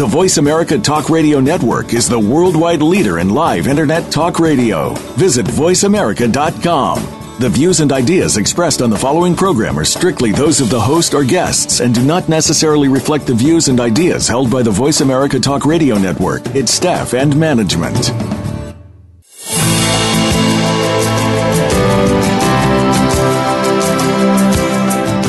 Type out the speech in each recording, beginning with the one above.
The Voice America Talk Radio Network is the worldwide leader in live Internet talk radio. Visit voiceamerica.com. The views and ideas expressed on the following program are strictly those of the host or guests and do not necessarily reflect the views and ideas held by the Voice America Talk Radio Network, its staff, and management.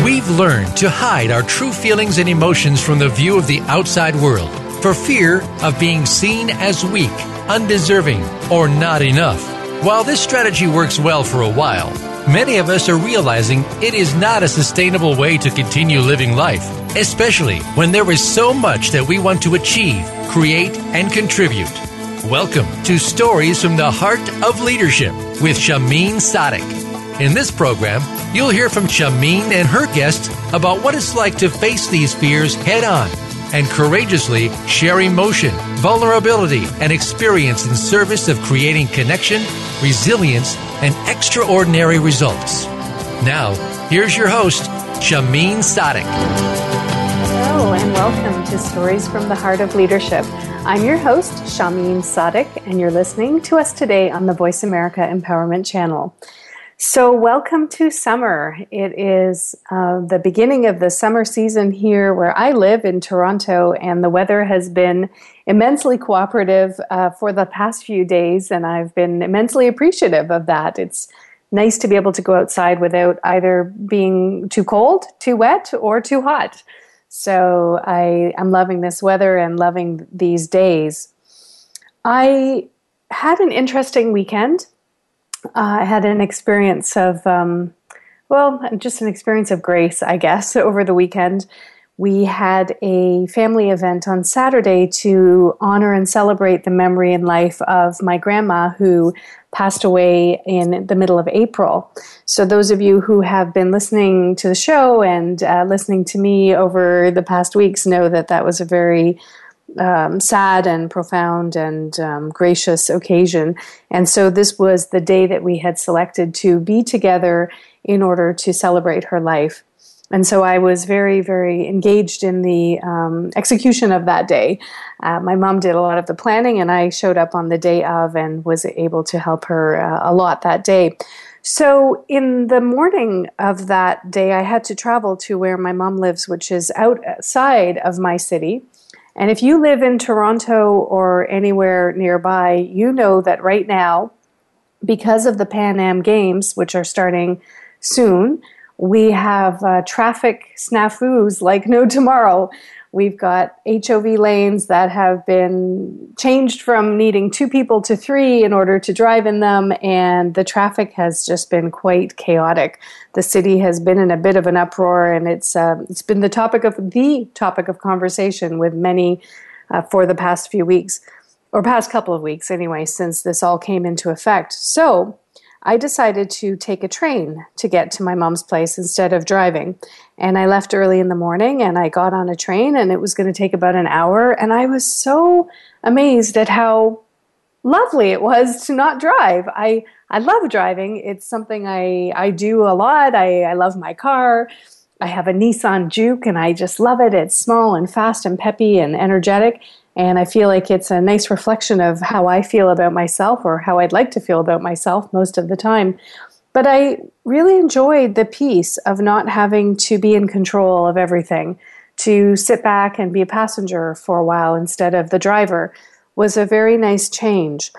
We've learned to hide our true feelings and emotions from the view of the outside world for fear of being seen as weak, undeserving, or not enough. While this strategy works well for a while, many of us are realizing it is not a sustainable way to continue living life, especially when there is so much that we want to achieve, create, and contribute. Welcome to Stories from the Heart of Leadership with Shahmeen Sadiq. In this program, you'll hear from Shahmeen and her guests about what it's like to face these fears head on and courageously share emotion, vulnerability, and experience in service of creating connection, resilience, and extraordinary results. Now, here's your host, Shahmeen Sadiq. Hello, and welcome to Stories from the Heart of Leadership. I'm your host, Shahmeen Sadiq, and you're listening to us today on the Voice America Empowerment Channel. So, welcome to summer. It is uh, the beginning of the summer season here where I live in Toronto, and the weather has been immensely cooperative uh, for the past few days, and I've been immensely appreciative of that. It's nice to be able to go outside without either being too cold, too wet, or too hot. So, I am loving this weather and loving these days. I had an interesting weekend. Uh, I had an experience of, um, well, just an experience of grace, I guess, over the weekend. We had a family event on Saturday to honor and celebrate the memory and life of my grandma who passed away in the middle of April. So, those of you who have been listening to the show and uh, listening to me over the past weeks know that that was a very um, sad and profound and um, gracious occasion. And so this was the day that we had selected to be together in order to celebrate her life. And so I was very, very engaged in the um, execution of that day. Uh, my mom did a lot of the planning, and I showed up on the day of and was able to help her uh, a lot that day. So, in the morning of that day, I had to travel to where my mom lives, which is outside of my city. And if you live in Toronto or anywhere nearby, you know that right now, because of the Pan Am Games, which are starting soon, we have uh, traffic snafus like no tomorrow. We've got HOV lanes that have been changed from needing two people to three in order to drive in them, and the traffic has just been quite chaotic. The city has been in a bit of an uproar, and it's uh, it's been the topic of the topic of conversation with many uh, for the past few weeks, or past couple of weeks anyway, since this all came into effect. So I decided to take a train to get to my mom's place instead of driving. And I left early in the morning and I got on a train and it was going to take about an hour. And I was so amazed at how lovely it was to not drive. I, I love driving. It's something I, I do a lot. I, I love my car. I have a Nissan Juke and I just love it. It's small and fast and peppy and energetic. And I feel like it's a nice reflection of how I feel about myself or how I'd like to feel about myself most of the time. But I really enjoyed the peace of not having to be in control of everything. To sit back and be a passenger for a while instead of the driver was a very nice change.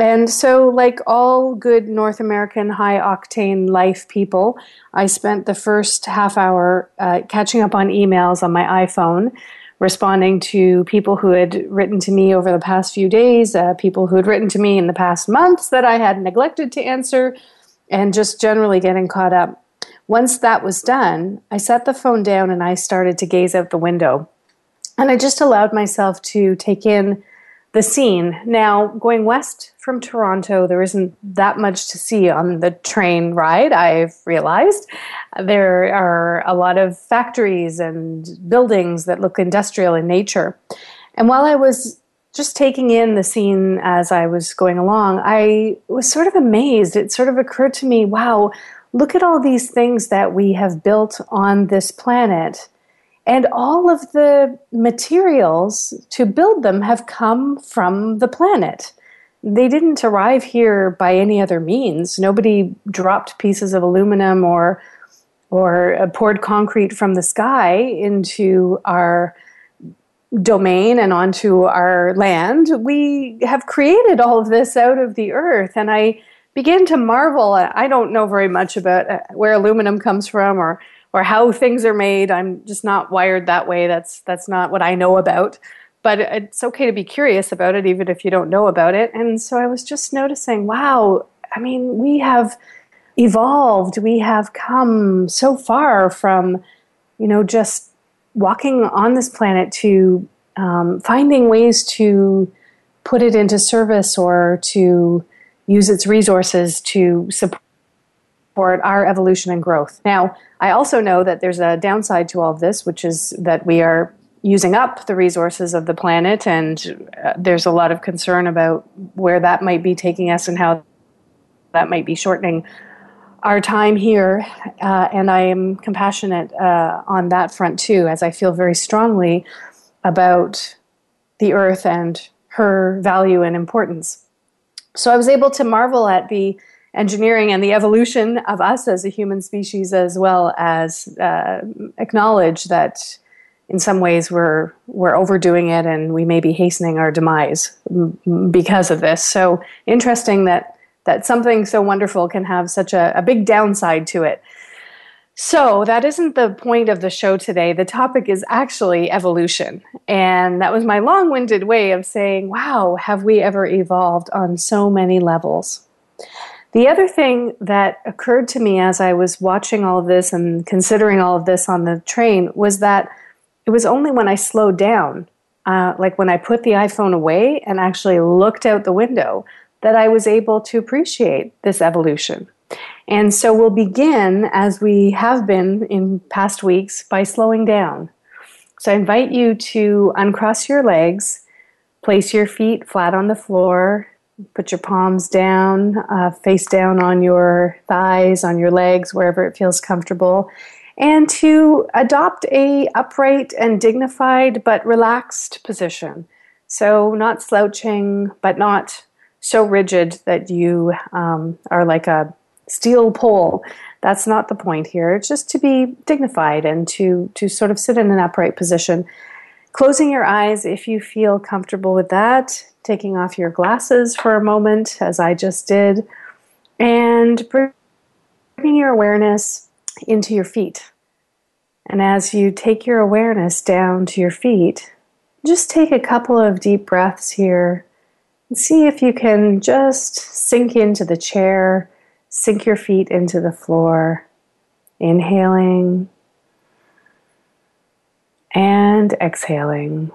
And so, like all good North American high octane life people, I spent the first half hour uh, catching up on emails on my iPhone responding to people who had written to me over the past few days, uh, people who had written to me in the past months that I had neglected to answer, and just generally getting caught up. Once that was done, I set the phone down and I started to gaze out the window. And I just allowed myself to take in the scene. Now, going west from Toronto, there isn't that much to see on the train ride, I've realized. There are a lot of factories and buildings that look industrial in nature. And while I was just taking in the scene as I was going along, I was sort of amazed. It sort of occurred to me wow, look at all these things that we have built on this planet And all of the materials to build them have come from the planet. They didn't arrive here by any other means. Nobody dropped pieces of aluminum or or uh, poured concrete from the sky into our domain and onto our land. We have created all of this out of the earth. And I began to marvel. I don't know very much about uh, where aluminum comes from or or how things are made. I'm just not wired that way. That's that's not what I know about. But it's okay to be curious about it even if you don't know about it. And so I was just noticing, wow, I mean, we have evolved. We have come so far from, you know, just walking on this planet to um, finding ways to put it into service or to use its resources to support our evolution and growth. Now, I also know that there's a downside to all of this, which is that we are using up the resources of the planet, and uh, there's a lot of concern about where that might be taking us and how that might be shortening our time here, uh, and I am compassionate uh, on that front too, as I feel very strongly about the earth and her value and importance. So I was able to marvel at the engineering and the evolution of us as a human species, as well as uh, acknowledge that in some ways we're we're overdoing it and we may be hastening our demise because of this. So interesting that that something so wonderful can have such a, a big downside to it. So, that isn't the point of the show today. The topic is actually evolution. And that was my long winded way of saying, wow, have we ever evolved on so many levels? The other thing that occurred to me as I was watching all of this and considering all of this on the train was that it was only when I slowed down, uh, like when I put the iPhone away and actually looked out the window, that I was able to appreciate this evolution. And so we'll begin, as we have been in past weeks, by slowing down. So I invite you to uncross your legs, place your feet flat on the floor, put your palms down, uh, face down on your thighs, on your legs, wherever it feels comfortable, and to adopt a upright and dignified but relaxed position. So not slouching, but not so rigid that you um, are like a steel pole. That's not the point here. It's just to be dignified and to, to sort of sit in an upright position. Closing your eyes if you feel comfortable with that, taking off your glasses for a moment, as I just did, and bringing your awareness into your feet. And as you take your awareness down to your feet, just take a couple of deep breaths here and See if you can just sink into the chair, sink your feet into the floor, inhaling and exhaling.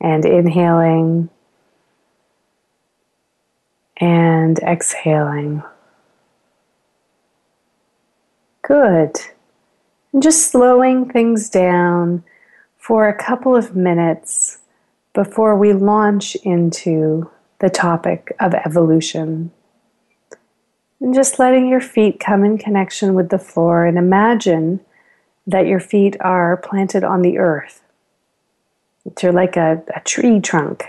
And inhaling and exhaling. Good. And just slowing things down for a couple of minutes before we launch into the topic of evolution. And just letting your feet come in connection with the floor and imagine that your feet are planted on the earth. You're like a, a tree trunk,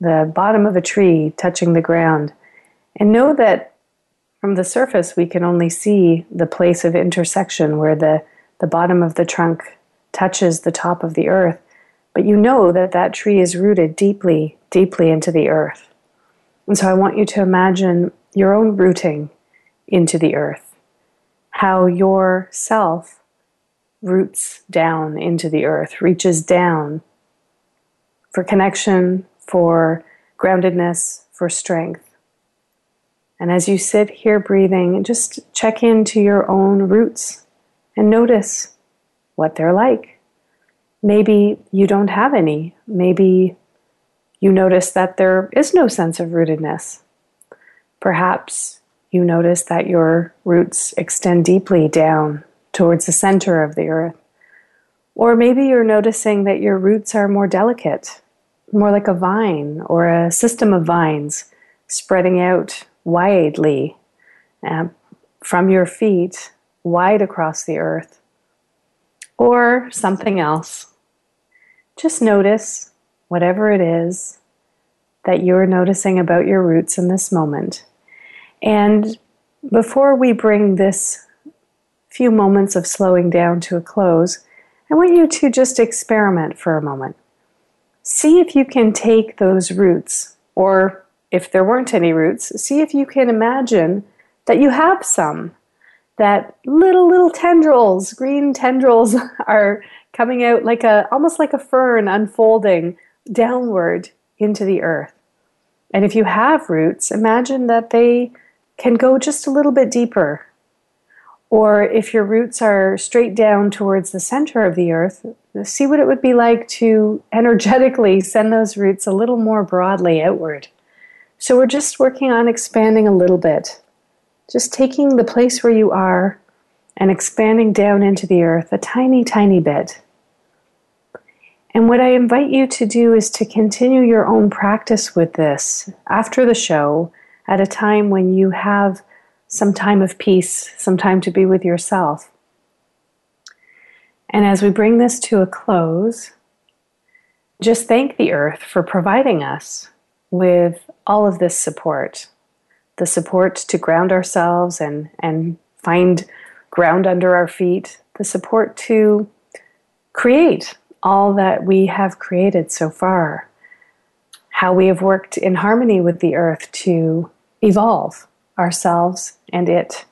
the bottom of a tree touching the ground. And know that from the surface we can only see the place of intersection where the, the bottom of the trunk touches the top of the earth, but you know that that tree is rooted deeply, deeply into the earth. And so I want you to imagine your own rooting into the earth, how your self roots down into the earth, reaches down for connection, for groundedness, for strength. And as you sit here breathing, just check into your own roots and notice what they're like. Maybe you don't have any. Maybe you notice that there is no sense of rootedness. Perhaps you notice that your roots extend deeply down towards the center of the earth. Or maybe you're noticing that your roots are more delicate, more like a vine or a system of vines spreading out widely uh, from your feet wide across the earth, or something else. Just notice whatever it is that you're noticing about your roots in this moment. And before we bring this few moments of slowing down to a close, I want you to just experiment for a moment. See if you can take those roots, or if there weren't any roots, see if you can imagine that you have some. That little, little tendrils, green tendrils, are coming out like a almost like a fern unfolding downward into the earth. And if you have roots, imagine that they can go just a little bit deeper. Or if your roots are straight down towards the center of the earth, see what it would be like to energetically send those roots a little more broadly outward. So we're just working on expanding a little bit, just taking the place where you are and expanding down into the earth a tiny, tiny bit. And what I invite you to do is to continue your own practice with this after the show at a time when you have some time of peace, some time to be with yourself. And as we bring this to a close, just thank the earth for providing us with all of this support the support to ground ourselves and, and find ground under our feet, the support to create all that we have created so far, how we have worked in harmony with the earth to evolve ourselves and it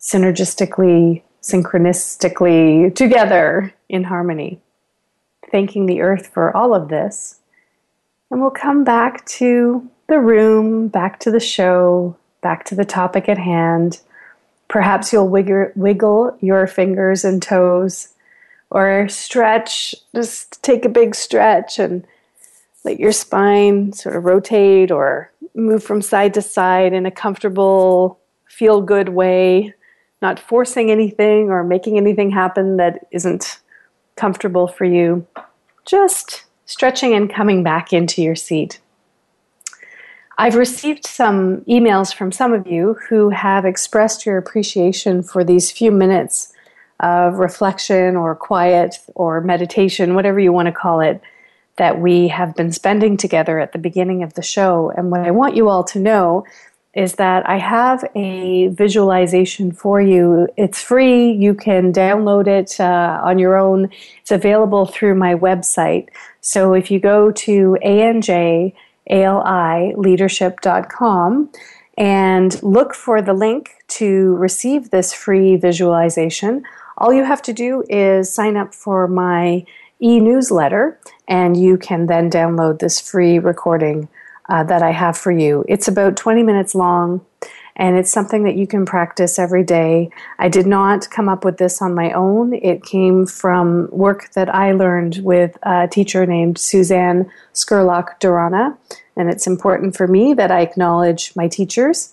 synergistically, synchronistically together in harmony. Thanking the earth for all of this. And we'll come back to the room, back to the show, back to the topic at hand. Perhaps you'll wiggle, your fingers and toes or stretch, just take a big stretch and let your spine sort of rotate or move from side to side in a comfortable, feel good way, not forcing anything or making anything happen that isn't comfortable for you. Just stretching and coming back into your seat. I've received some emails from some of you who have expressed your appreciation for these few minutes of reflection or quiet or meditation, whatever you want to call it, that we have been spending together at the beginning of the show. And what I want you all to know is that I have a visualization for you. It's free. You can download it uh, on your own. It's available through my website. So if you go to anjalileadership.com and look for the link to receive this free visualization, all you have to do is sign up for my e newsletter, and you can then download this free recording uh, that I have for you. It's about 20 minutes long, and it's something that you can practice every day. I did not come up with this on my own, it came from work that I learned with a teacher named Suzanne Scurlock Durana. And it's important for me that I acknowledge my teachers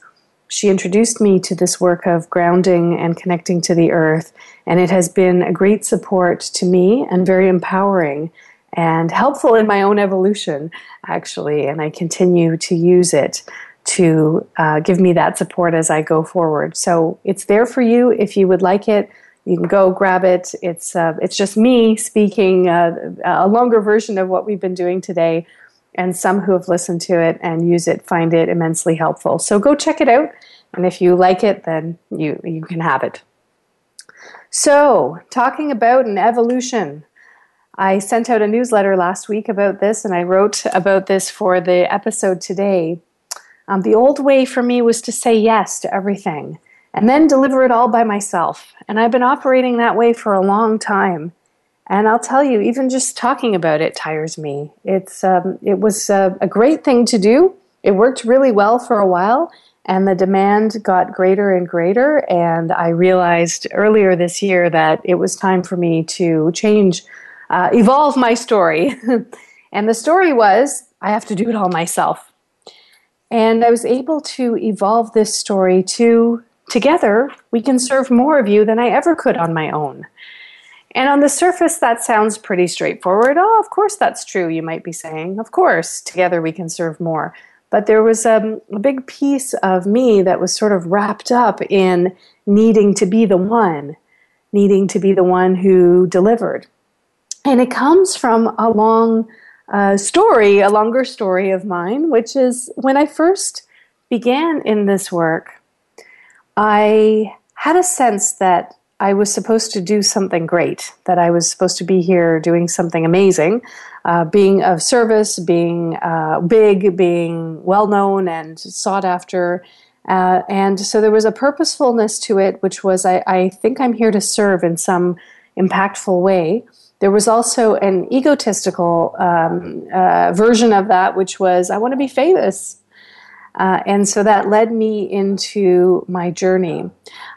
she introduced me to this work of grounding and connecting to the earth, and it has been a great support to me and very empowering and helpful in my own evolution, actually. And I continue to use it to uh, give me that support as I go forward. So it's there for you if you would like it. You can go grab it. It's uh, it's just me speaking uh, a longer version of what we've been doing today and some who have listened to it and use it find it immensely helpful. So go check it out, and if you like it, then you you can have it. So, talking about an evolution. I sent out a newsletter last week about this, and I wrote about this for the episode today. Um, the old way for me was to say yes to everything and then deliver it all by myself. And I've been operating that way for a long time. And I'll tell you, even just talking about it tires me. It's um, it was a, a great thing to do. It worked really well for a while, and the demand got greater and greater. And I realized earlier this year that it was time for me to change, uh, evolve my story. and the story was I have to do it all myself. And I was able to evolve this story to together we can serve more of you than I ever could on my own. And on the surface, that sounds pretty straightforward. Oh, of course that's true, you might be saying. Of course, together we can serve more. but there was a, a big piece of me that was sort of wrapped up in needing to be the one, needing to be the one who delivered. And it comes from a long uh, story, a longer story of mine, which is when I first began in this work, I had a sense that I was supposed to do something great, that I was supposed to be here doing something amazing, uh, being of service, being uh, big, being well known and sought after. Uh, and so there was a purposefulness to it, which was I, I think I'm here to serve in some impactful way. There was also an egotistical um, uh, version of that, which was I want to be famous. Uh, and so that led me into my journey.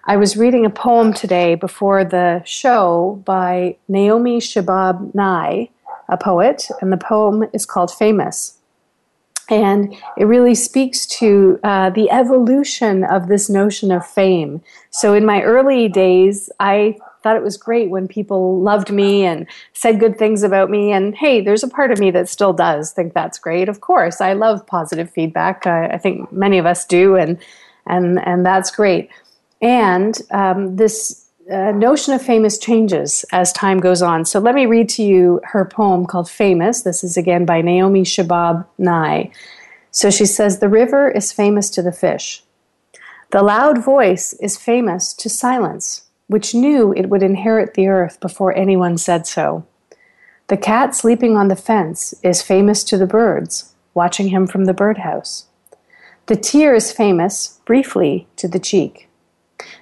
I was reading a poem today before the show by Naomi Shihab Nye, a poet, and the poem is called Famous. And it really speaks to uh, the evolution of this notion of fame. So, in my early days, I thought it was great when people loved me and said good things about me. And hey, there's a part of me that still does think that's great. Of course, I love positive feedback. I, I think many of us do, and and and that's great. And um, this uh, notion of famous changes as time goes on. So let me read to you her poem called Famous. This is again by Naomi Shihab Nye. So she says, The river is famous to the fish. The loud voice is famous to silence which knew it would inherit the earth before anyone said so. The cat sleeping on the fence is famous to the birds, watching him from the birdhouse. The tear is famous, briefly, to the cheek.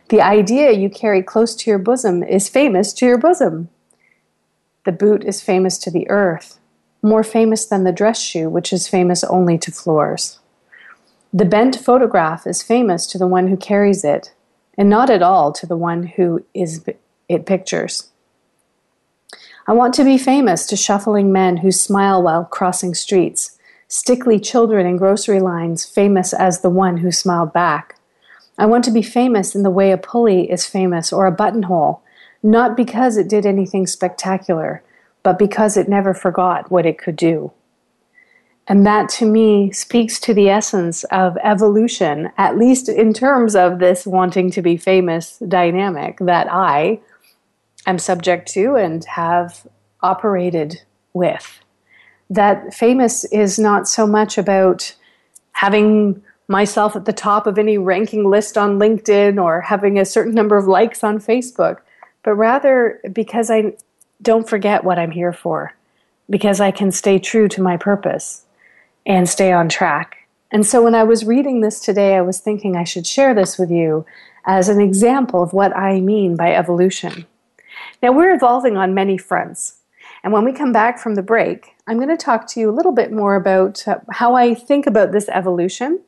The idea you carry close to your bosom is famous to your bosom. The boot is famous to the earth, more famous than the dress shoe, which is famous only to floors. The bent photograph is famous to the one who carries it, and not at all to the one who is it pictures. I want to be famous to shuffling men who smile while crossing streets, stickly children in grocery lines famous as the one who smiled back. I want to be famous in the way a pulley is famous or a buttonhole, not because it did anything spectacular, but because it never forgot what it could do. And that to me speaks to the essence of evolution, at least in terms of this wanting to be famous dynamic that I am subject to and have operated with. That famous is not so much about having myself at the top of any ranking list on LinkedIn or having a certain number of likes on Facebook, but rather because I don't forget what I'm here for, because I can stay true to my purpose and stay on track. And so when I was reading this today, I was thinking I should share this with you as an example of what I mean by evolution. Now, we're evolving on many fronts. And when we come back from the break, I'm going to talk to you a little bit more about uh, how I think about this evolution.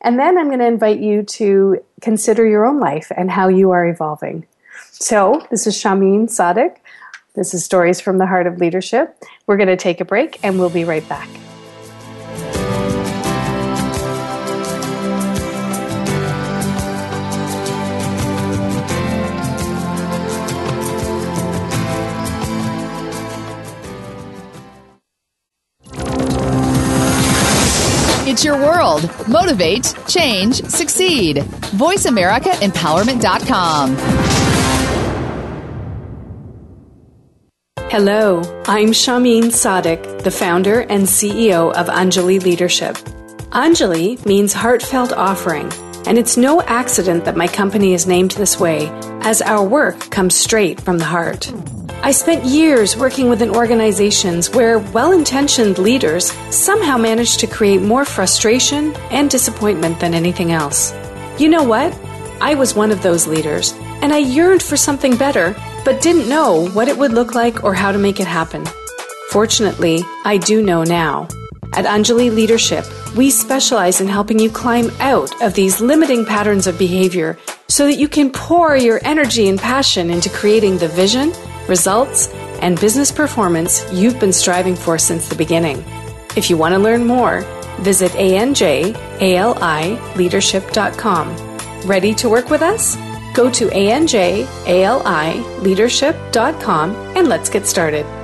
And then I'm going to invite you to consider your own life and how you are evolving. So, this is Shahmeen Sadiq. This is Stories from the Heart of Leadership. We're going to take a break and we'll be right back. Your world. Motivate, change, succeed. VoiceAmericaEmpowerment.com. Hello, I'm Shahmeen Sadiq, the founder and CEO of Anjali Leadership. Anjali means heartfelt offering, and it's no accident that my company is named this way, as our work comes straight from the heart. I spent years working within organizations where well intentioned leaders somehow managed to create more frustration and disappointment than anything else. You know what? I was one of those leaders, and I yearned for something better, but didn't know what it would look like or how to make it happen. Fortunately, I do know now. At Anjali Leadership, we specialize in helping you climb out of these limiting patterns of behavior so that you can pour your energy and passion into creating the vision results, and business performance you've been striving for since the beginning. If you want to learn more, visit anjalileadership.com. Ready to work with us? Go to anjalileadership.com and let's get started.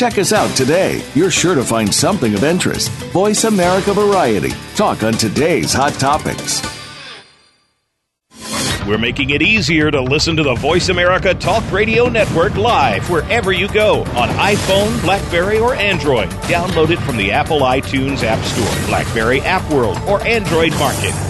Check us out today. You're sure to find something of interest. Voice America Variety. Talk on today's hot topics. We're making it easier to listen to the Voice America Talk Radio Network live wherever you go on iPhone, Blackberry, or Android. Download it from the Apple iTunes App Store, Blackberry App World, or Android Market.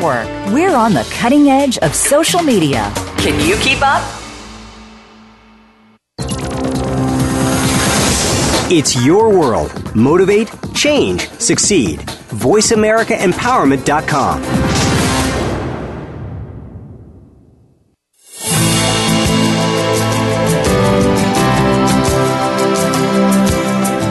We're on the cutting edge of social media. Can you keep up? It's your world. Motivate, change, succeed. VoiceAmericaEmpowerment.com.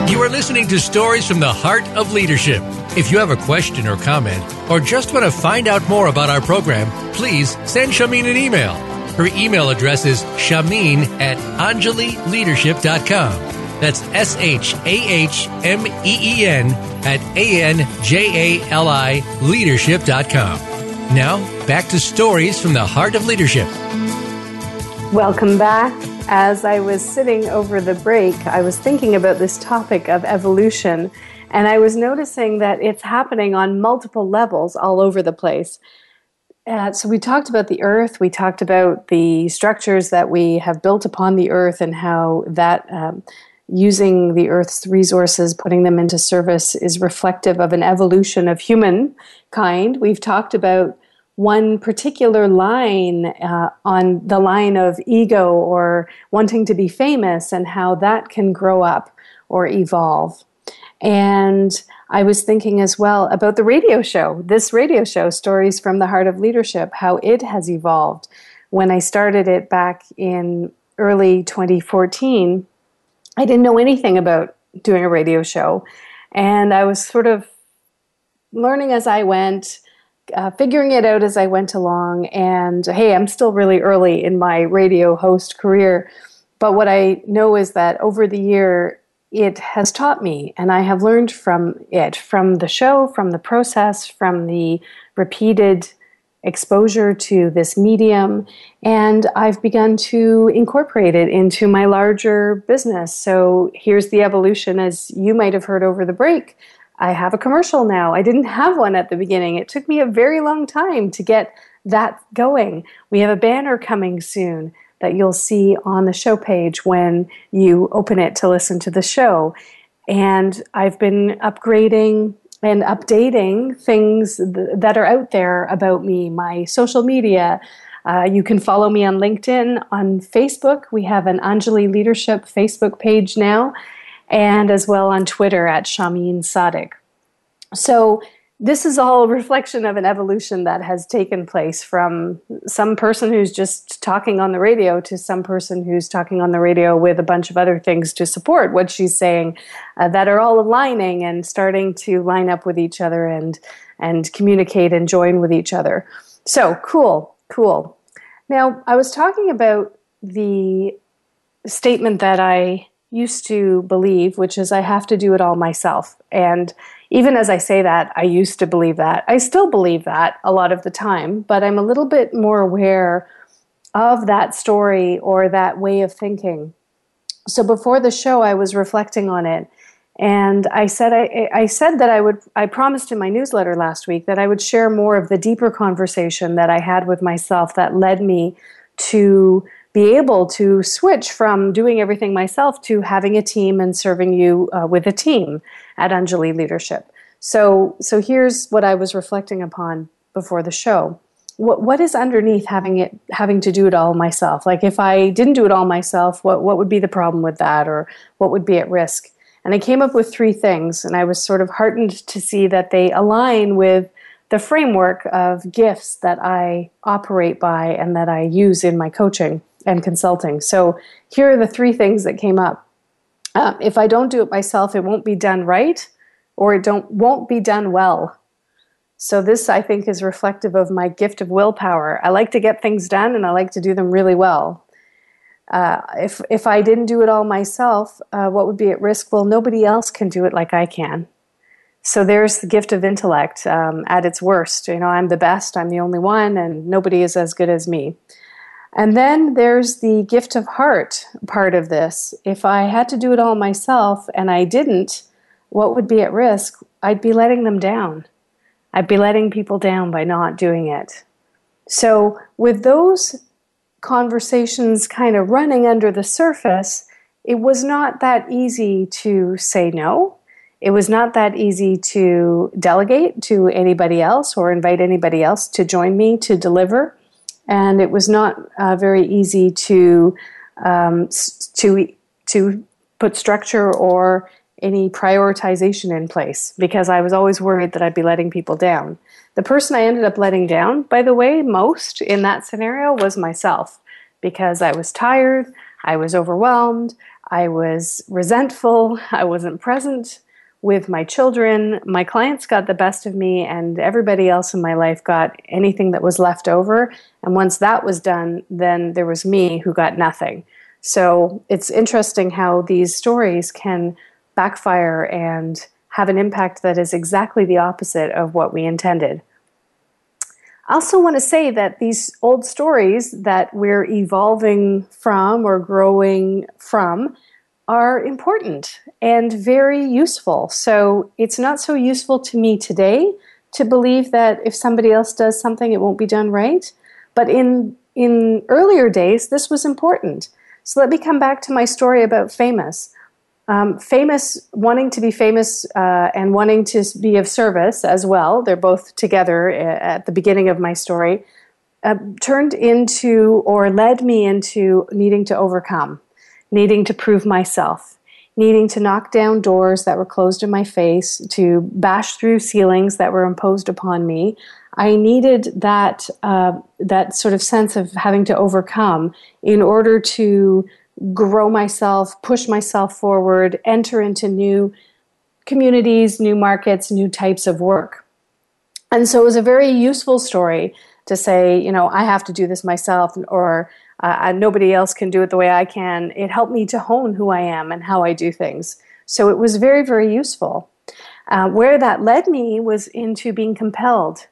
You are listening to Stories from the Heart of Leadership. If you have a question or comment, or just want to find out more about our program, please send Shahmeen an email. Her email address is shahmeen at anjalileadership.com. That's S H A H M E E N at A N J A L I leadership.com. Now, back to Stories from the Heart of Leadership. Welcome back. As I was sitting over the break, I was thinking about this topic of evolution and I was noticing that it's happening on multiple levels all over the place. Uh, so we talked about the earth, we talked about the structures that we have built upon the earth and how that um, using the earth's resources, putting them into service, is reflective of an evolution of humankind. We've talked about one particular line uh, on the line of ego or wanting to be famous and how that can grow up or evolve. And I was thinking as well about the radio show, this radio show, Stories from the Heart of Leadership, how it has evolved. When I started it back in early 2014, I didn't know anything about doing a radio show. And I was sort of learning as I went, uh, figuring it out as I went along. And hey, I'm still really early in my radio host career. But what I know is that over the year, it has taught me, and I have learned from it, from the show, from the process, from the repeated exposure to this medium, and I've begun to incorporate it into my larger business. So here's the evolution, as you might have heard over the break. I have a commercial now. I didn't have one at the beginning. It took me a very long time to get that going. We have a banner coming soon that you'll see on the show page when you open it to listen to the show. And I've been upgrading and updating things th- that are out there about me, my social media. Uh, you can follow me on LinkedIn, on Facebook. We have an Anjali Leadership Facebook page now, and as well on Twitter at Shahmeen Sadiq. So this is all a reflection of an evolution that has taken place from some person who's just talking on the radio to some person who's talking on the radio with a bunch of other things to support what she's saying uh, that are all aligning and starting to line up with each other and and communicate and join with each other. So cool cool. Now i was talking about the statement that i used to believe which is i have to do it all myself. And even as I say that, I used to believe that. I still believe that a lot of the time, but I'm a little bit more aware of that story or that way of thinking. So before the show, I was reflecting on it. And I said I, I said that I would I promised in my newsletter last week that I would share more of the deeper conversation that I had with myself that led me to be able to switch from doing everything myself to having a team and serving you uh, with a team at Anjali Leadership. So, so here's what I was reflecting upon before the show. What, what is underneath having it having to do it all myself? Like if I didn't do it all myself, what, what would be the problem with that or what would be at risk? And I came up with three things, and I was sort of heartened to see that they align with the framework of gifts that I operate by and that I use in my coaching and consulting. So here are the three things that came up. Um, if I don't do it myself, it won't be done right, or it don't won't be done well. So this, I think, is reflective of my gift of willpower. I like to get things done, and I like to do them really well. Uh, if if I didn't do it all myself, uh, what would be at risk? Well, nobody else can do it like I can. So there's the gift of intellect um, at its worst. You know, I'm the best. I'm the only one, and nobody is as good as me. And then there's the gift of heart part of this. If I had to do it all myself and I didn't, what would be at risk? I'd be letting them down. I'd be letting people down by not doing it. So, with those conversations kind of running under the surface, it was not that easy to say no. It was not that easy to delegate to anybody else or invite anybody else to join me to deliver and it was not uh, very easy to um, to to put structure or any prioritization in place because I was always worried that I'd be letting people down. The person I ended up letting down, by the way, most in that scenario was myself because I was tired, I was overwhelmed, I was resentful, I wasn't present with my children. My clients got the best of me, and everybody else in my life got anything that was left over. And once that was done, then there was me who got nothing. So it's interesting how these stories can backfire and have an impact that is exactly the opposite of what we intended. I also want to say that these old stories that we're evolving from or growing from are important and very useful. So it's not so useful to me today to believe that if somebody else does something, it won't be done right. But in in earlier days, this was important. So let me come back to my story about famous. Um, famous, wanting to be famous uh, and wanting to be of service as well. They're both together uh, at the beginning of my story. Uh, turned into or led me into needing to overcome needing to prove myself, needing to knock down doors that were closed in my face, to bash through ceilings that were imposed upon me. I needed that uh, that sort of sense of having to overcome in order to grow myself, push myself forward, enter into new communities, new markets, new types of work. And so it was a very useful story to say, you know, I have to do this myself, or uh, nobody else can do it the way I can. It helped me to hone who I am and how I do things. So it was very, very useful. Uh, where that led me was into being compelled,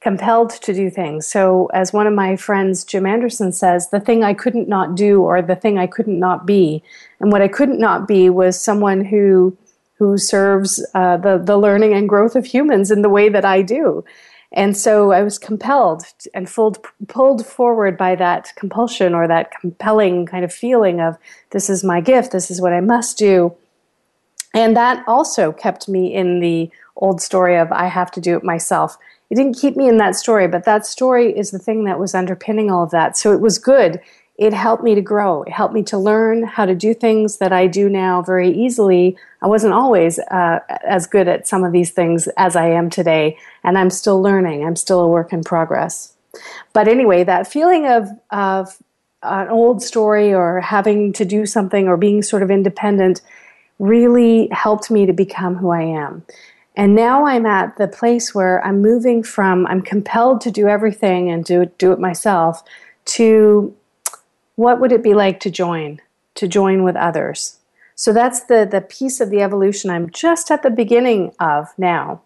compelled to do things. So, as one of my friends, Jim Anderson, says, the thing I couldn't not do or the thing I couldn't not be. And what I couldn't not be was someone who who serves uh, the, the learning and growth of humans in the way that I do. And so I was compelled and pulled, pulled forward by that compulsion or that compelling kind of feeling of this is my gift, this is what I must do. And that also kept me in the old story of I have to do it myself. It didn't keep me in that story, but that story is the thing that was underpinning all of that. So it was good it helped me to grow. It helped me to learn how to do things that I do now very easily. I wasn't always uh, as good at some of these things as I am today, and I'm still learning. I'm still a work in progress. But anyway, that feeling of, of an old story or having to do something or being sort of independent really helped me to become who I am. And now I'm at the place where I'm moving from I'm compelled to do everything and do, do it myself to what would it be like to join, to join with others? So that's the, the piece of the evolution I'm just at the beginning of now.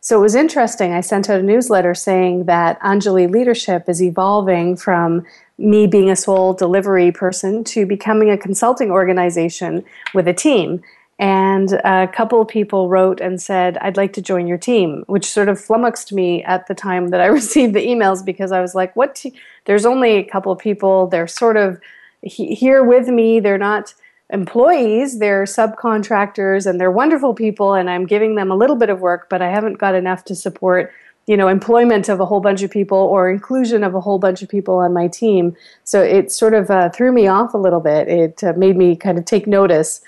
So it was interesting. I sent out a newsletter saying that Anjali Leadership is evolving from me being a sole delivery person to becoming a consulting organization with a team. And a couple of people wrote and said, I'd like to join your team, which sort of flummoxed me at the time that I received the emails because I was like, what? There's only a couple of people. They're sort of he- here with me. They're not employees, they're subcontractors, and they're wonderful people, and I'm giving them a little bit of work, but I haven't got enough to support you know employment of a whole bunch of people or inclusion of a whole bunch of people on my team so it sort of uh, threw me off a little bit it uh, made me kind of take notice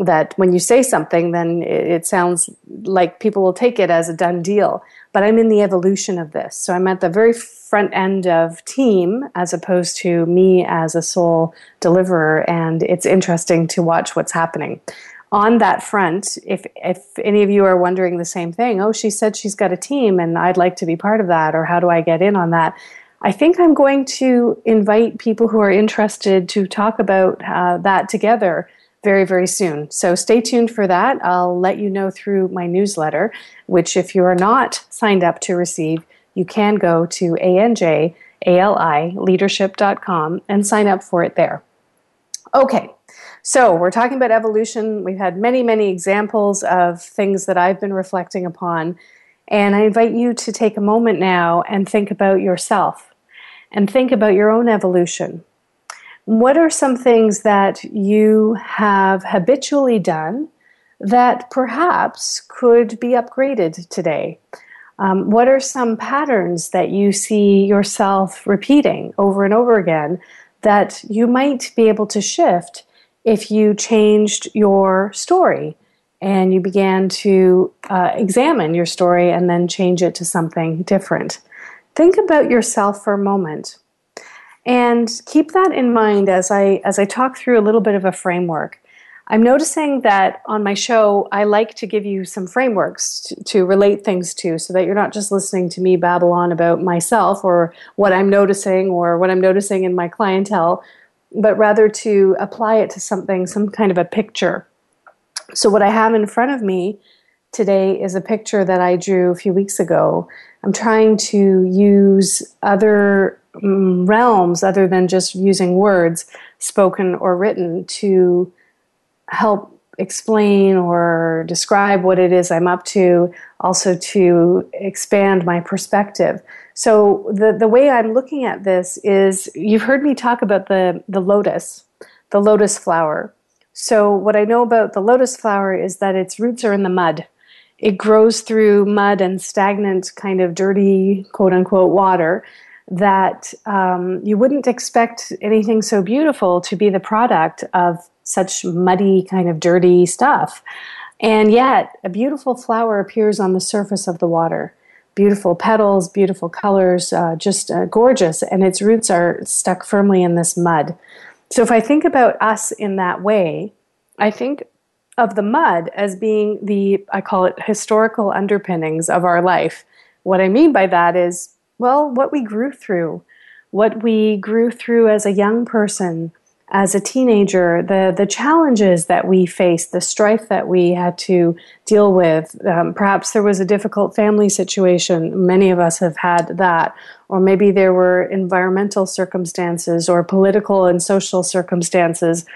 that when you say something then it, it sounds like people will take it as a done deal but i'm in the evolution of this so i'm at the very front end of team as opposed to me as a sole deliverer, and it's interesting to watch what's happening. On that front, if if any of you are wondering the same thing, oh, she said she's got a team and I'd like to be part of that, or how do I get in on that? I think I'm going to invite people who are interested to talk about uh, that together very, very soon. So stay tuned for that. I'll let you know through my newsletter, which, if you are not signed up to receive, you can go to anjalileadership.com and sign up for it there. Okay, so we're talking about evolution. We've had many, many examples of things that I've been reflecting upon. And I invite you to take a moment now and think about yourself and think about your own evolution. What are some things that you have habitually done that perhaps could be upgraded today? Um, what are some patterns that you see yourself repeating over and over again that you might be able to shift if you changed your story and you began to uh, examine your story and then change it to something different? Think about yourself for a moment and keep that in mind as I as I talk through a little bit of a framework. I'm noticing that on my show, I like to give you some frameworks to, to, relate things to so that you're not just listening to me babble on about myself or what I'm noticing or what I'm noticing in my clientele, but rather to apply it to something, some kind of a picture. So, what I have in front of me today is a picture that I drew a few weeks ago. I'm trying to use other um, realms other than just using words, spoken or written, to help explain or describe what it is I'm up to, also to expand my perspective. So the, the way I'm looking at this is you've heard me talk about the, the lotus, the lotus flower. So what I know about the lotus flower is that its roots are in the mud. It grows through mud and stagnant, kind of dirty, quote unquote, water that um, you wouldn't expect anything so beautiful to be the product of such muddy, kind of dirty stuff. And yet, a beautiful flower appears on the surface of the water. Beautiful petals, beautiful colors, uh, just uh, gorgeous, and its roots are stuck firmly in this mud. So, if I think about us in that way, I think of the mud as being the, I call it historical underpinnings of our life. What I mean by that is, well, what we grew through, what we grew through as a young person, as a teenager, the the challenges that we faced, the strife that we had to deal with. Um, perhaps there was a difficult family situation. Many of us have had that, or maybe there were environmental circumstances or political and social circumstances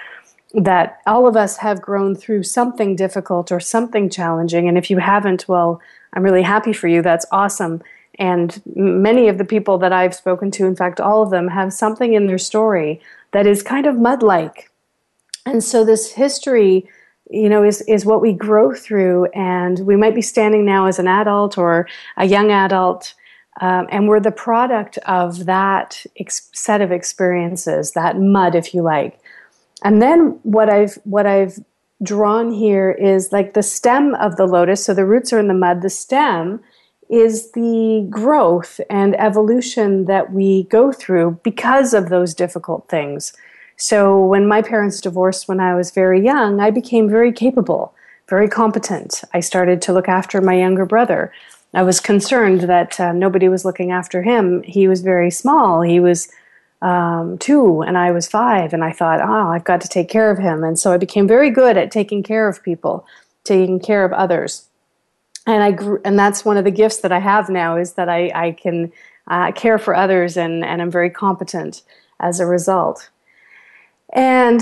that all of us have grown through something difficult or something challenging. And if you haven't, well, I'm really happy for you. That's awesome. And many of the people that I've spoken to, in fact, all of them, have something in their story that is kind of mud like. And so this history, you know, is, is what we grow through. And we might be standing now as an adult or a young adult. Um, and we're the product of that ex- set of experiences, that mud, if you like. And then what I've what I've drawn here is like the stem of the lotus. So the roots are in the mud. The stem is the growth and evolution that we go through because of those difficult things. So, when my parents divorced when I was very young, I became very capable, very competent. I started to look after my younger brother. I was concerned that uh, nobody was looking after him. He was very small. He was um, two, and I was five, and I thought, oh, I've got to take care of him. And so I became very good at taking care of people, taking care of others and I grew, and that's one of the gifts that I have now is that I, I can uh, care for others and, and I'm very competent as a result. And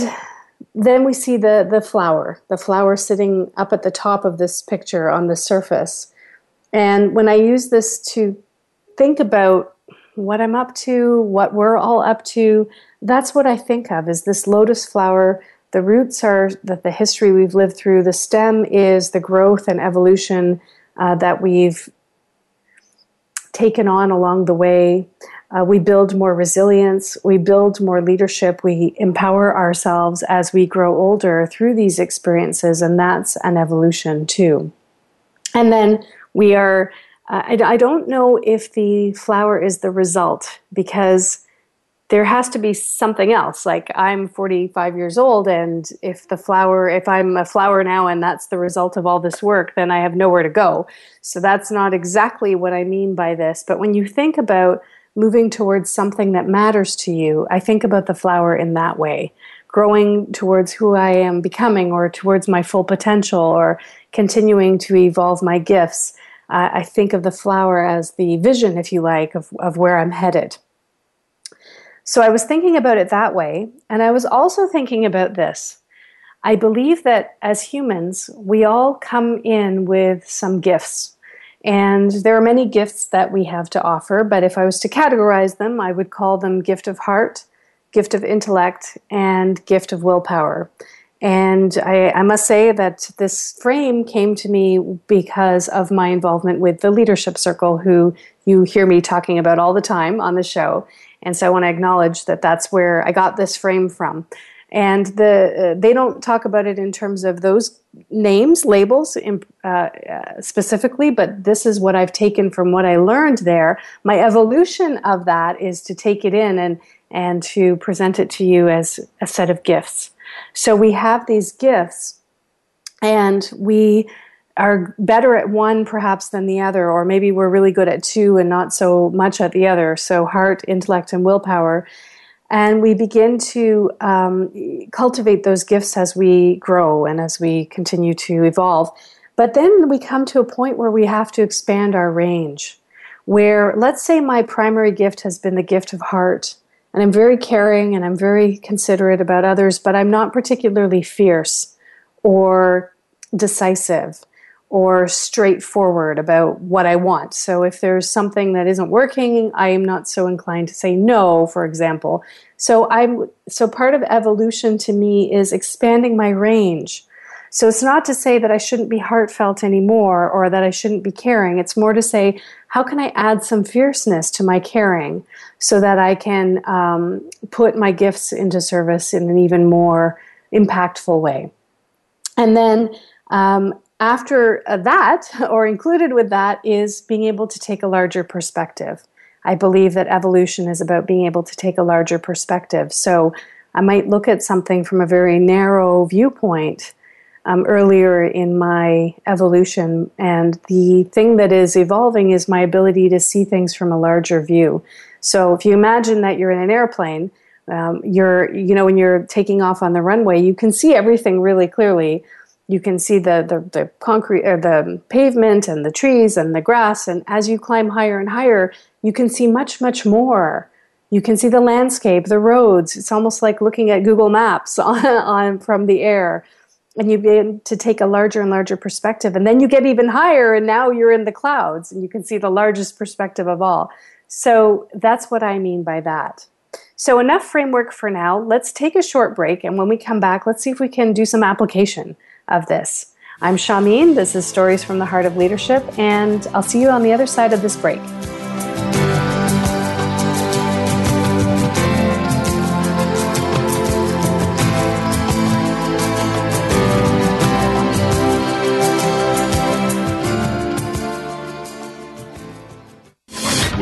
then we see the, the flower, the flower sitting up at the top of this picture on the surface. And when I use this to think about what I'm up to, what we're all up to, that's what I think of is this lotus flower the roots are that the history we've lived through. The stem is the growth and evolution uh, that we've taken on along the way. Uh, we build more resilience, we build more leadership, we empower ourselves as we grow older through these experiences, and that's an evolution too. And then we are, Uh, I, I don't know if the flower is the result because there has to be something else. Like I'm 45 years old, and if the flower, if I'm a flower now and that's the result of all this work, then I have nowhere to go. So that's not exactly what I mean by this. But when you think about moving towards something that matters to you, I think about the flower in that way. Growing towards who I am becoming, or towards my full potential, or continuing to evolve my gifts. Uh, I think of the flower as the vision, if you like, of, of where I'm headed. So I was thinking about it that way. And I was also thinking about this. I believe that as humans, we all come in with some gifts. And there are many gifts that we have to offer, but if I was to categorize them, I would call them gift of heart, gift of intellect, and gift of willpower. And I, I, must say that this frame came to me because of my involvement with the Leadership Circle, who you hear me talking about all the time on the show. And so I want to acknowledge that that's where I got this frame from. And the uh, they don't talk about it in terms of those names, labels in, uh, uh, specifically, but this is what I've taken from what I learned there. My evolution of that is to take it in and and to present it to you as a set of gifts. So we have these gifts, and we are better at one perhaps than the other, or maybe we're really good at two and not so much at the other. So, heart, intellect, and willpower. And we begin to um, cultivate those gifts as we grow and as we continue to evolve. But then we come to a point where we have to expand our range. Where, let's say, my primary gift has been the gift of heart, and I'm very caring and I'm very considerate about others, but I'm not particularly fierce or decisive or straightforward about what I want. So if there's something that isn't working, I am not so inclined to say no, for example. So I'm so part of evolution to me is expanding my range. So it's not to say that I shouldn't be heartfelt anymore or that I shouldn't be caring. It's more to say, how can I add some fierceness to my caring so that I can um, put my gifts into service in an even more impactful way? And then um, after uh, that, or included with that, is being able to take a larger perspective. I believe that evolution is about being able to take a larger perspective. So I might look at something from a very narrow viewpoint um, earlier in my evolution, and the thing that is evolving is my ability to see things from a larger view. So if you imagine that you're in an airplane, um, you're, you know, when you're taking off on the runway, you can see everything really clearly. You can see the, the, the concrete or the pavement and the trees and the grass. And as you climb higher and higher you can see much much more. You can see the landscape the roads. It's almost like looking at google maps on, on from the air and you begin to take a larger and larger perspective and then you get even higher and now you're in the clouds and you can see the largest perspective of all so that's what i mean by that so enough framework for now let's take a short break and when we come back let's see if we can do some application of this. I'm Shahmeen. This is Stories from the Heart of Leadership, and I'll see you on the other side of this break.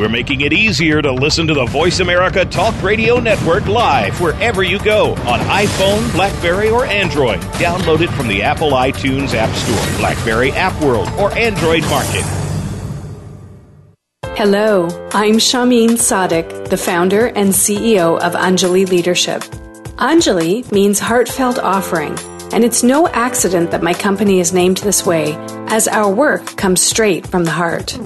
We're making it easier to listen to the Voice America Talk Radio Network live wherever you go on iPhone, Blackberry, or Android. Download it from the Apple iTunes App Store, Blackberry App World, or Android Market. Hello, I'm Shahmeen Sadiq, the founder and CEO of Anjali Leadership. Anjali means heartfelt offering, and it's no accident that my company is named this way, as our work comes straight from the heart.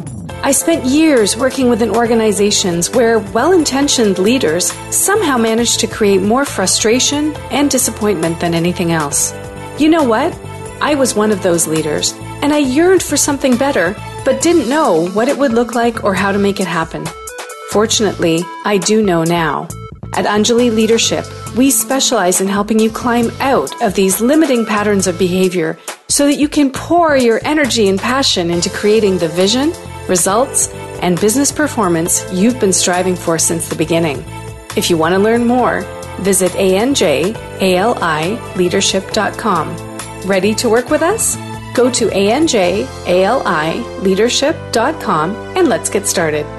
I spent years working within organizations where well intentioned leaders somehow managed to create more frustration and disappointment than anything else. You know what? I was one of those leaders, and I yearned for something better, but didn't know what it would look like or how to make it happen. Fortunately, I do know now. At Anjali Leadership, we specialize in helping you climb out of these limiting patterns of behavior so that you can pour your energy and passion into creating the vision, results, and business performance you've been striving for since the beginning. If you want to learn more, visit anjalileadership.com. Ready to work with us? Go to anjalileadership.com and let's get started.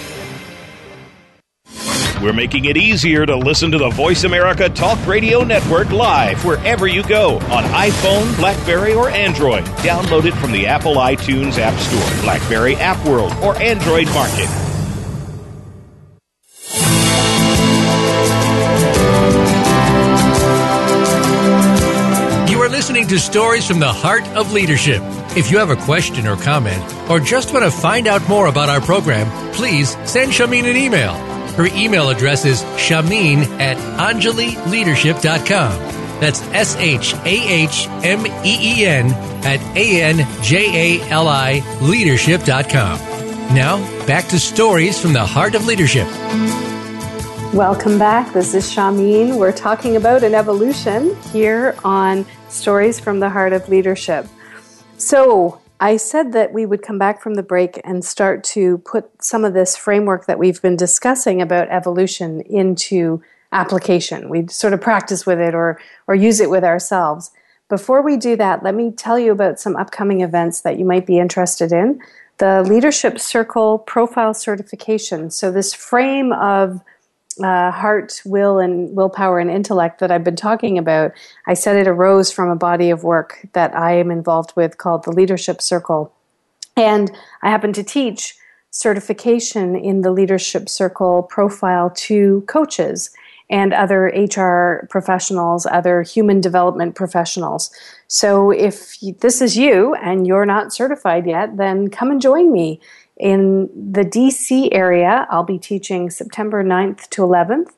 We're making it easier to listen to the Voice America Talk Radio Network live wherever you go on iPhone, Blackberry, or Android. Download it from the Apple iTunes App Store, Blackberry App World, or Android Market. You are listening to Stories from the Heart of Leadership. If you have a question or comment, or just want to find out more about our program, please send Shahmeen an email. Her email address is shahmeen at anjalileadership.com. That's S H A H M E E N at A N J A L I leadership.com. Now, back to stories from the heart of leadership. Welcome back. This is Shahmeen. We're talking about an evolution here on Stories from the Heart of Leadership. So, I said that we would come back from the break and start to put some of this framework that we've been discussing about evolution into application. We'd sort of practice with it or, or use it with ourselves. Before we do that, let me tell you about some upcoming events that you might be interested in. The Leadership Circle Profile Certification. So, this frame of uh, heart, will, and willpower and intellect that I've been talking about, I said it arose from a body of work that I am involved with called the Leadership Circle. And I happen to teach certification in the Leadership Circle profile to coaches and other HR professionals, other human development professionals. So if this is you and you're not certified yet, then come and join me. In the DC area, I'll be teaching September 9th to 11th,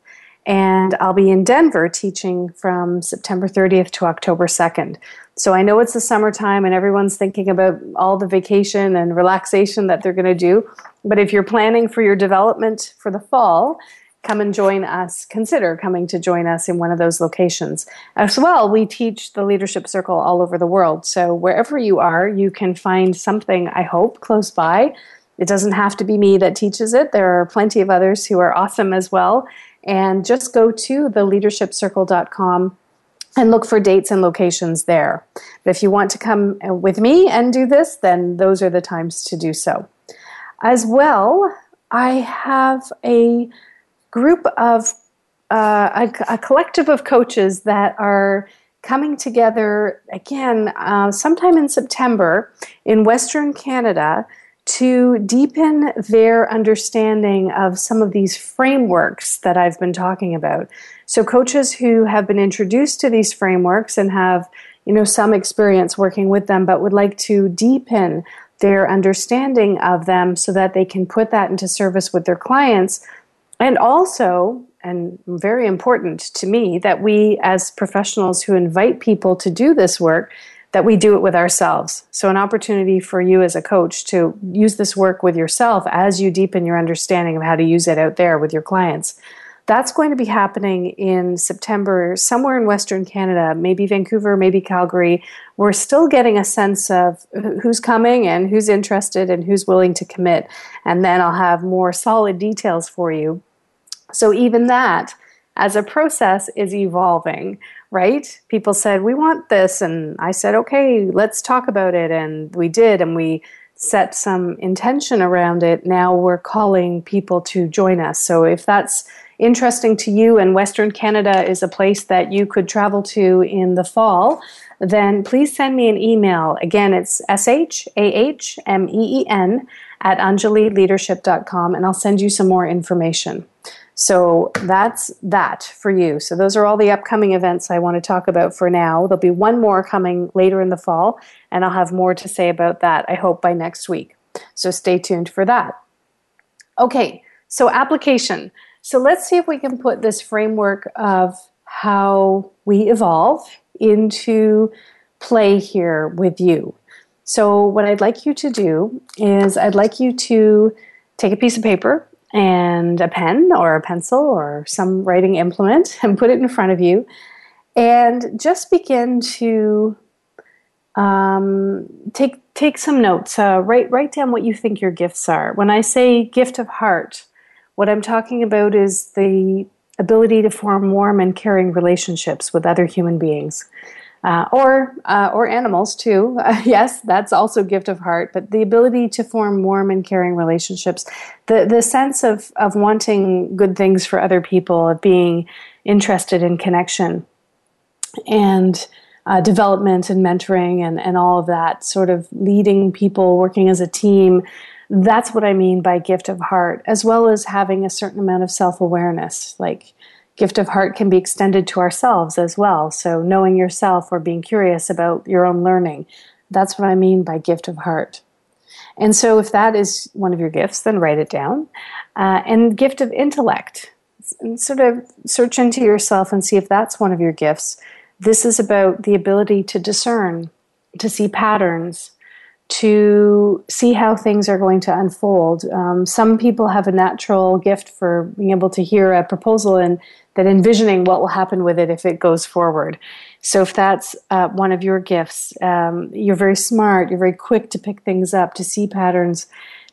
and I'll be in Denver teaching from September 30th to October 2nd. So I know it's the summertime and everyone's thinking about all the vacation and relaxation that they're going to do. But if you're planning for your development for the fall, come and join us. Consider coming to join us in one of those locations. As well, we teach the Leadership Circle all over the world. So wherever you are, you can find something, I hope, close by it doesn't have to be me that teaches it. There are plenty of others who are awesome as well. And just go to theleadershipcircle.com and look for dates and locations there. But if you want to come with me and do this, then those are the times to do so. As well, I have a group of, uh, a, a, collective of coaches that are coming together again uh, sometime in September in Western Canada to deepen their understanding of some of these frameworks that I've been talking about. So coaches who have been introduced to these frameworks and have, you know, some experience working with them but would like to deepen their understanding of them so that they can put that into service with their clients and also and very important to me that we as professionals who invite people to do this work that we do it with ourselves. So, an opportunity for you as a coach to use this work with yourself as you deepen your understanding of how to use it out there with your clients. That's going to be happening in September, somewhere in Western Canada, maybe Vancouver, maybe Calgary. We're still getting a sense of who's coming and who's interested and who's willing to commit. And then I'll have more solid details for you. So, even that as a process is evolving, right? People said, We want this. And I said, Okay, let's talk about it. And we did. And we set some intention around it. Now we're calling people to join us. So if that's interesting to you and Western Canada is a place that you could travel to in the fall, then please send me an email. Again, it's S H A H M E E N at anjalileadership.com and I'll send you some more information. So that's that for you. So those are all the upcoming events I want to talk about for now. There'll be one more coming later in the fall, and I'll have more to say about that, I hope, by next week. So stay tuned for that. Okay, so application. So let's see if we can put this framework of how we evolve into play here with you. So, what I'd like you to do is, I'd like you to take a piece of paper and a pen or a pencil or some writing implement and put it in front of you and just begin to um, take take some notes. Uh, write write down what you think your gifts are. When I say gift of heart, what I'm talking about is the ability to form warm and caring relationships with other human beings uh, or uh, or animals too. Uh, yes, that's also gift of heart. But the ability to form warm and caring relationships, the the sense of of wanting good things for other people, of being interested in connection, and uh, development and mentoring and and all of that, sort of leading people, working as a team. That's what I mean by gift of heart, as well as having a certain amount of self awareness, like gift of heart can be extended to ourselves as well. So, knowing yourself or being curious about your own learning. That's what I mean by gift of heart. And so, if that is one of your gifts, then write it down. Uh, and gift of intellect. And sort of search into yourself and see if that's one of your gifts. This is about the ability to discern, to see patterns, to see how things are going to unfold. Um, some people have a natural gift for being able to hear a proposal and then envisioning what will happen with it if it goes forward. So, if that's uh, one of your gifts, um, you're very smart, you're very quick to pick things up, to see patterns,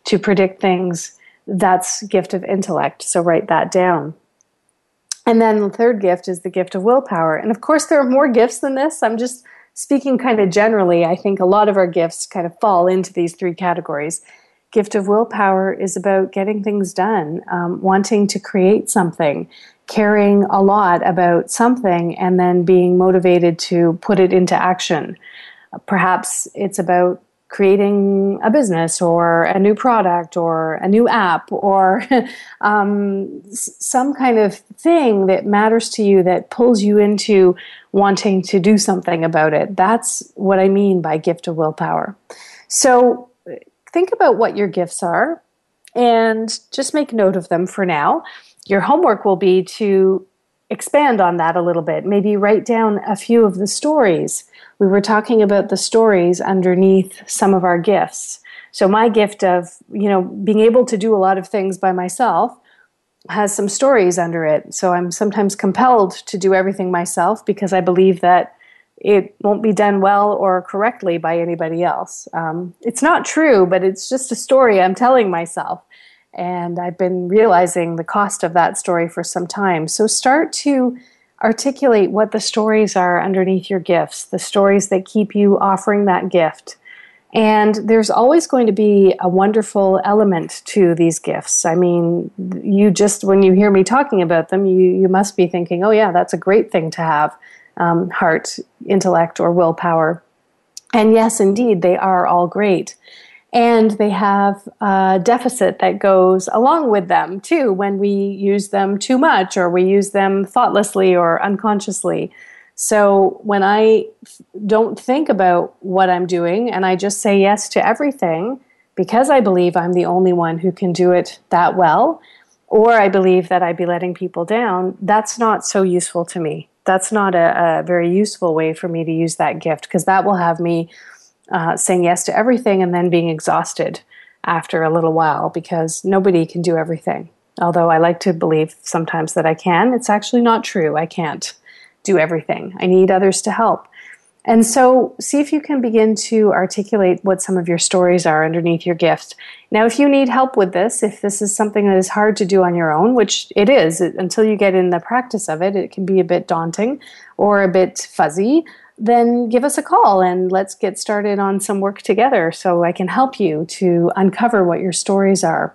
to predict things. That's gift of intellect. So, write that down. And then the third gift is the gift of willpower. And of course, there are more gifts than this. I'm just speaking kind of generally. I think a lot of our gifts kind of fall into these three categories. Gift of willpower is about getting things done, um, wanting to create something, caring a lot about something and then being motivated to put it into action. Perhaps it's about creating a business or a new product or a new app or um, some kind of thing that matters to you that pulls you into wanting to do something about it. That's what I mean by gift of willpower. So think about what your gifts are and just make note of them for now your homework will be to expand on that a little bit. Maybe write down a few of the stories. We were talking about the stories underneath some of our gifts. So my gift of, you know, being able to do a lot of things by myself has some stories under it. So I'm sometimes compelled to do everything myself because I believe that it won't be done well or correctly by anybody else. Um, it's not true, but it's just a story I'm telling myself. And I've been realizing the cost of that story for some time. So start to articulate what the stories are underneath your gifts, the stories that keep you offering that gift. And there's always going to be a wonderful element to these gifts. I mean, you just, when you hear me talking about them, you, you must be thinking, oh, yeah, that's a great thing to have um, heart, intellect, or willpower. And yes, indeed, they are all great and they have a deficit that goes along with them too when we use them too much or we use them thoughtlessly or unconsciously. So when I don't think about what I'm doing and I just say yes to everything because I believe I'm the only one who can do it that well, or I believe that I'd be letting people down, that's not so useful to me. That's not a, a very useful way for me to use that gift because that will have me uh, saying yes to everything and then being exhausted after a little while because nobody can do everything. Although I like to believe sometimes that I can, it's actually not true. I can't do everything. I need others to help. And so, see if you can begin to articulate what some of your stories are underneath your gift. Now, if you need help with this, if this is something that is hard to do on your own, which it is until you get in the practice of it, it can be a bit daunting or a bit fuzzy, then give us a call and let's get started on some work together so I can help you to uncover what your stories are.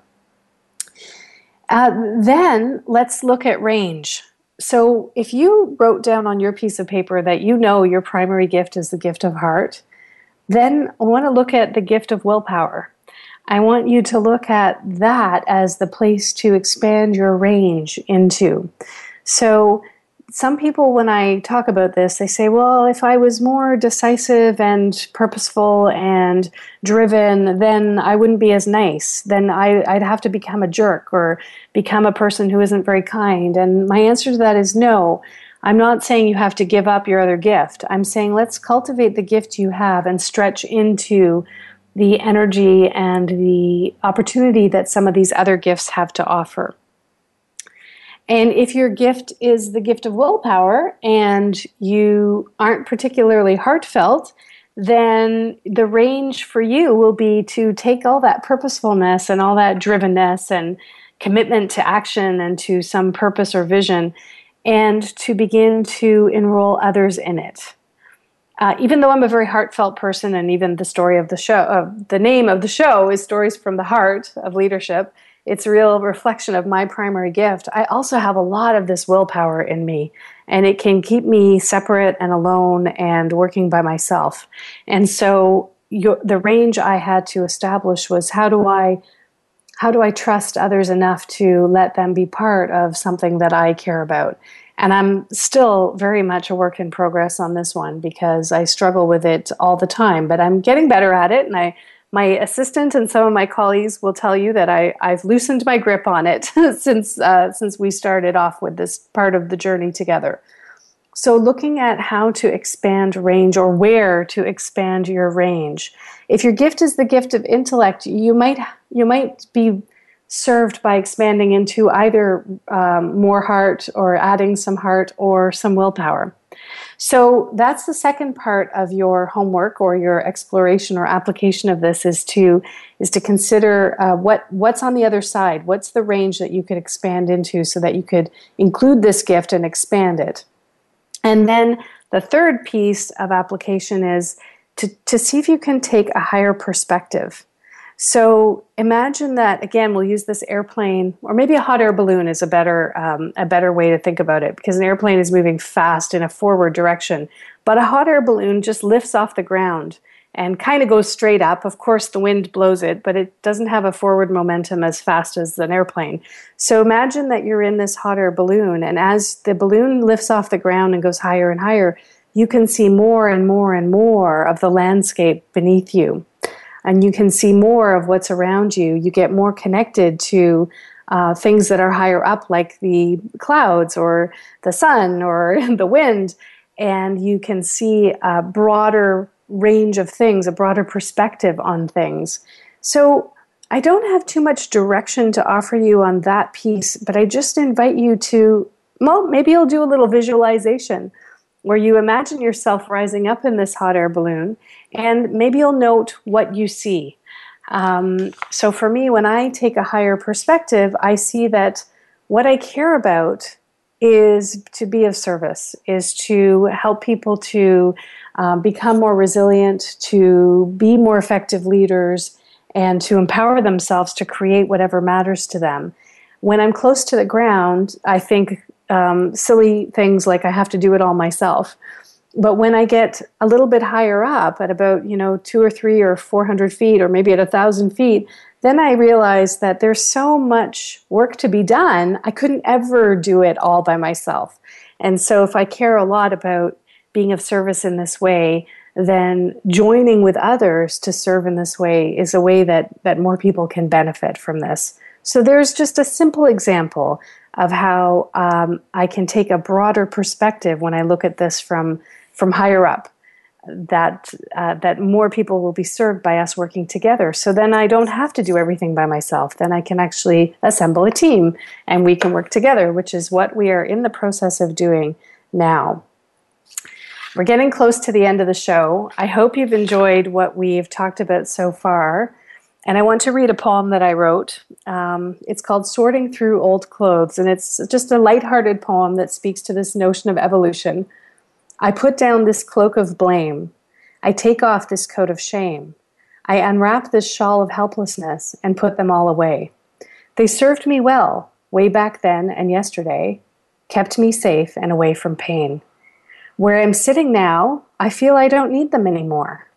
Uh, then let's look at range. So, if you wrote down on your piece of paper that you know your primary gift is the gift of heart, then I want to look at the gift of willpower. I want you to look at that as the place to expand your range into. So, some people, when I talk about this, they say, well, if I was more decisive and purposeful and driven, then I wouldn't be as nice. Then I, would have to become a jerk or become a person who isn't very kind. And my answer to that is no. I'm not saying you have to give up your other gift. I'm saying let's cultivate the gift you have and stretch into the energy and the opportunity that some of these other gifts have to offer. And if your gift is the gift of willpower and you aren't particularly heartfelt, then the range for you will be to take all that purposefulness and all that drivenness and commitment to action and to some purpose or vision and to begin to enroll others in it. Uh, even though I'm a very heartfelt person, and even the story of the show, uh, the name of the show is Stories from the Heart of Leadership, it's a real reflection of my primary gift. I also have a lot of this willpower in me, and it can keep me separate and alone and working by myself. And so, your, the range I had to establish was how do I how do I trust others enough to let them be part of something that I care about? And I'm still very much a work in progress on this one because I struggle with it all the time, but I'm getting better at it and I my assistant and some of my colleagues will tell you that I, I've loosened my grip on it since uh, since we started off with this part of the journey together. So, looking at how to expand range or where to expand your range. If your gift is the gift of intellect, you might you might be served by expanding into either um, more heart or adding some heart or some willpower. So that's the second part of your homework or your exploration or application of this is to is to consider uh, what what's on the other side. What's the range that you could expand into so that you could include this gift and expand it. And then the third piece of application is to, to see if you can take a higher perspective. So imagine that again. We'll use this airplane, or maybe a hot air balloon is a better um, a better way to think about it because an airplane is moving fast in a forward direction, but a hot air balloon just lifts off the ground and kind of goes straight up. Of course, the wind blows it, but it doesn't have a forward momentum as fast as an airplane. So imagine that you're in this hot air balloon, and as the balloon lifts off the ground and goes higher and higher, you can see more and more and more of the landscape beneath you and you can see more of what's around you. You get more connected to uh, things that are higher up, like the clouds or the sun or the wind, and you can see a broader range of things, a broader perspective on things. So, I don't have too much direction to offer you on that piece, but I just invite you to, well, maybe you'll do a little visualization where you imagine yourself rising up in this hot air balloon and maybe you'll note what you see. Um, so for me, when I take a higher perspective, I see that what I care about is to be of service, is to help people to um, become more resilient, to be more effective leaders, and to empower themselves to create whatever matters to them. When I'm close to the ground, I think um, silly things like I have to do it all myself. But when I get a little bit higher up at about, you know, two or three or 400 feet or maybe at a thousand feet, then I realize that there's so much work to be done. I couldn't ever do it all by myself. And so if I care a lot about being of service in this way, then joining with others to serve in this way is a way that, that more people can benefit from this. So there's just a simple example of how um, I can take a broader perspective when I look at this from from higher up. That uh, that more people will be served by us working together. So then I don't have to do everything by myself. Then I can actually assemble a team and we can work together, which is what we are in the process of doing now. We're getting close to the end of the show. I hope you've enjoyed what we've talked about so far. And I want to read a poem that I wrote. Um, it's called Sorting Through Old Clothes, and it's just a lighthearted poem that speaks to this notion of evolution. I put down this cloak of blame. I take off this coat of shame. I unwrap this shawl of helplessness and put them all away. They served me well, way back then and yesterday, kept me safe and away from pain. Where I'm sitting now, I feel I don't need them anymore.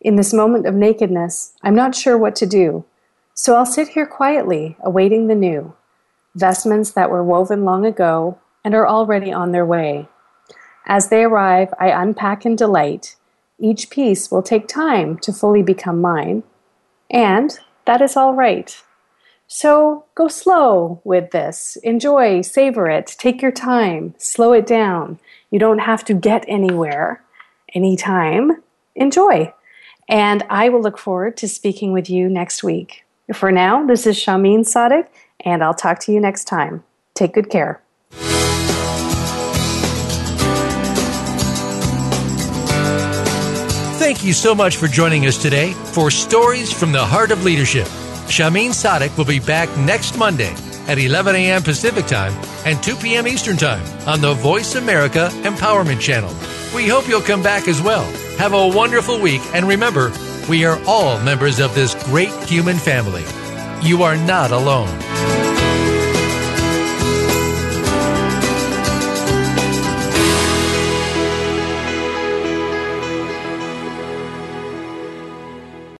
In this moment of nakedness, I'm not sure what to do, so I'll sit here quietly, awaiting the new vestments that were woven long ago and are already on their way. As they arrive, I unpack in delight. Each piece will take time to fully become mine, and that is all right. So go slow with this. Enjoy, savor it, take your time, slow it down. You don't have to get anywhere anytime. Enjoy. And I will look forward to speaking with you next week. For now, this is Shahmeen Sadiq, and I'll talk to you next time. Take good care. Thank you so much for joining us today for Stories from the Heart of Leadership. Shahmeen Sadiq will be back next Monday at 11 a.m. Pacific Time and 2 p.m. Eastern Time on the Voice America Empowerment Channel. We hope you'll come back as well. Have a wonderful week, and remember, we are all members of this great human family. You are not alone.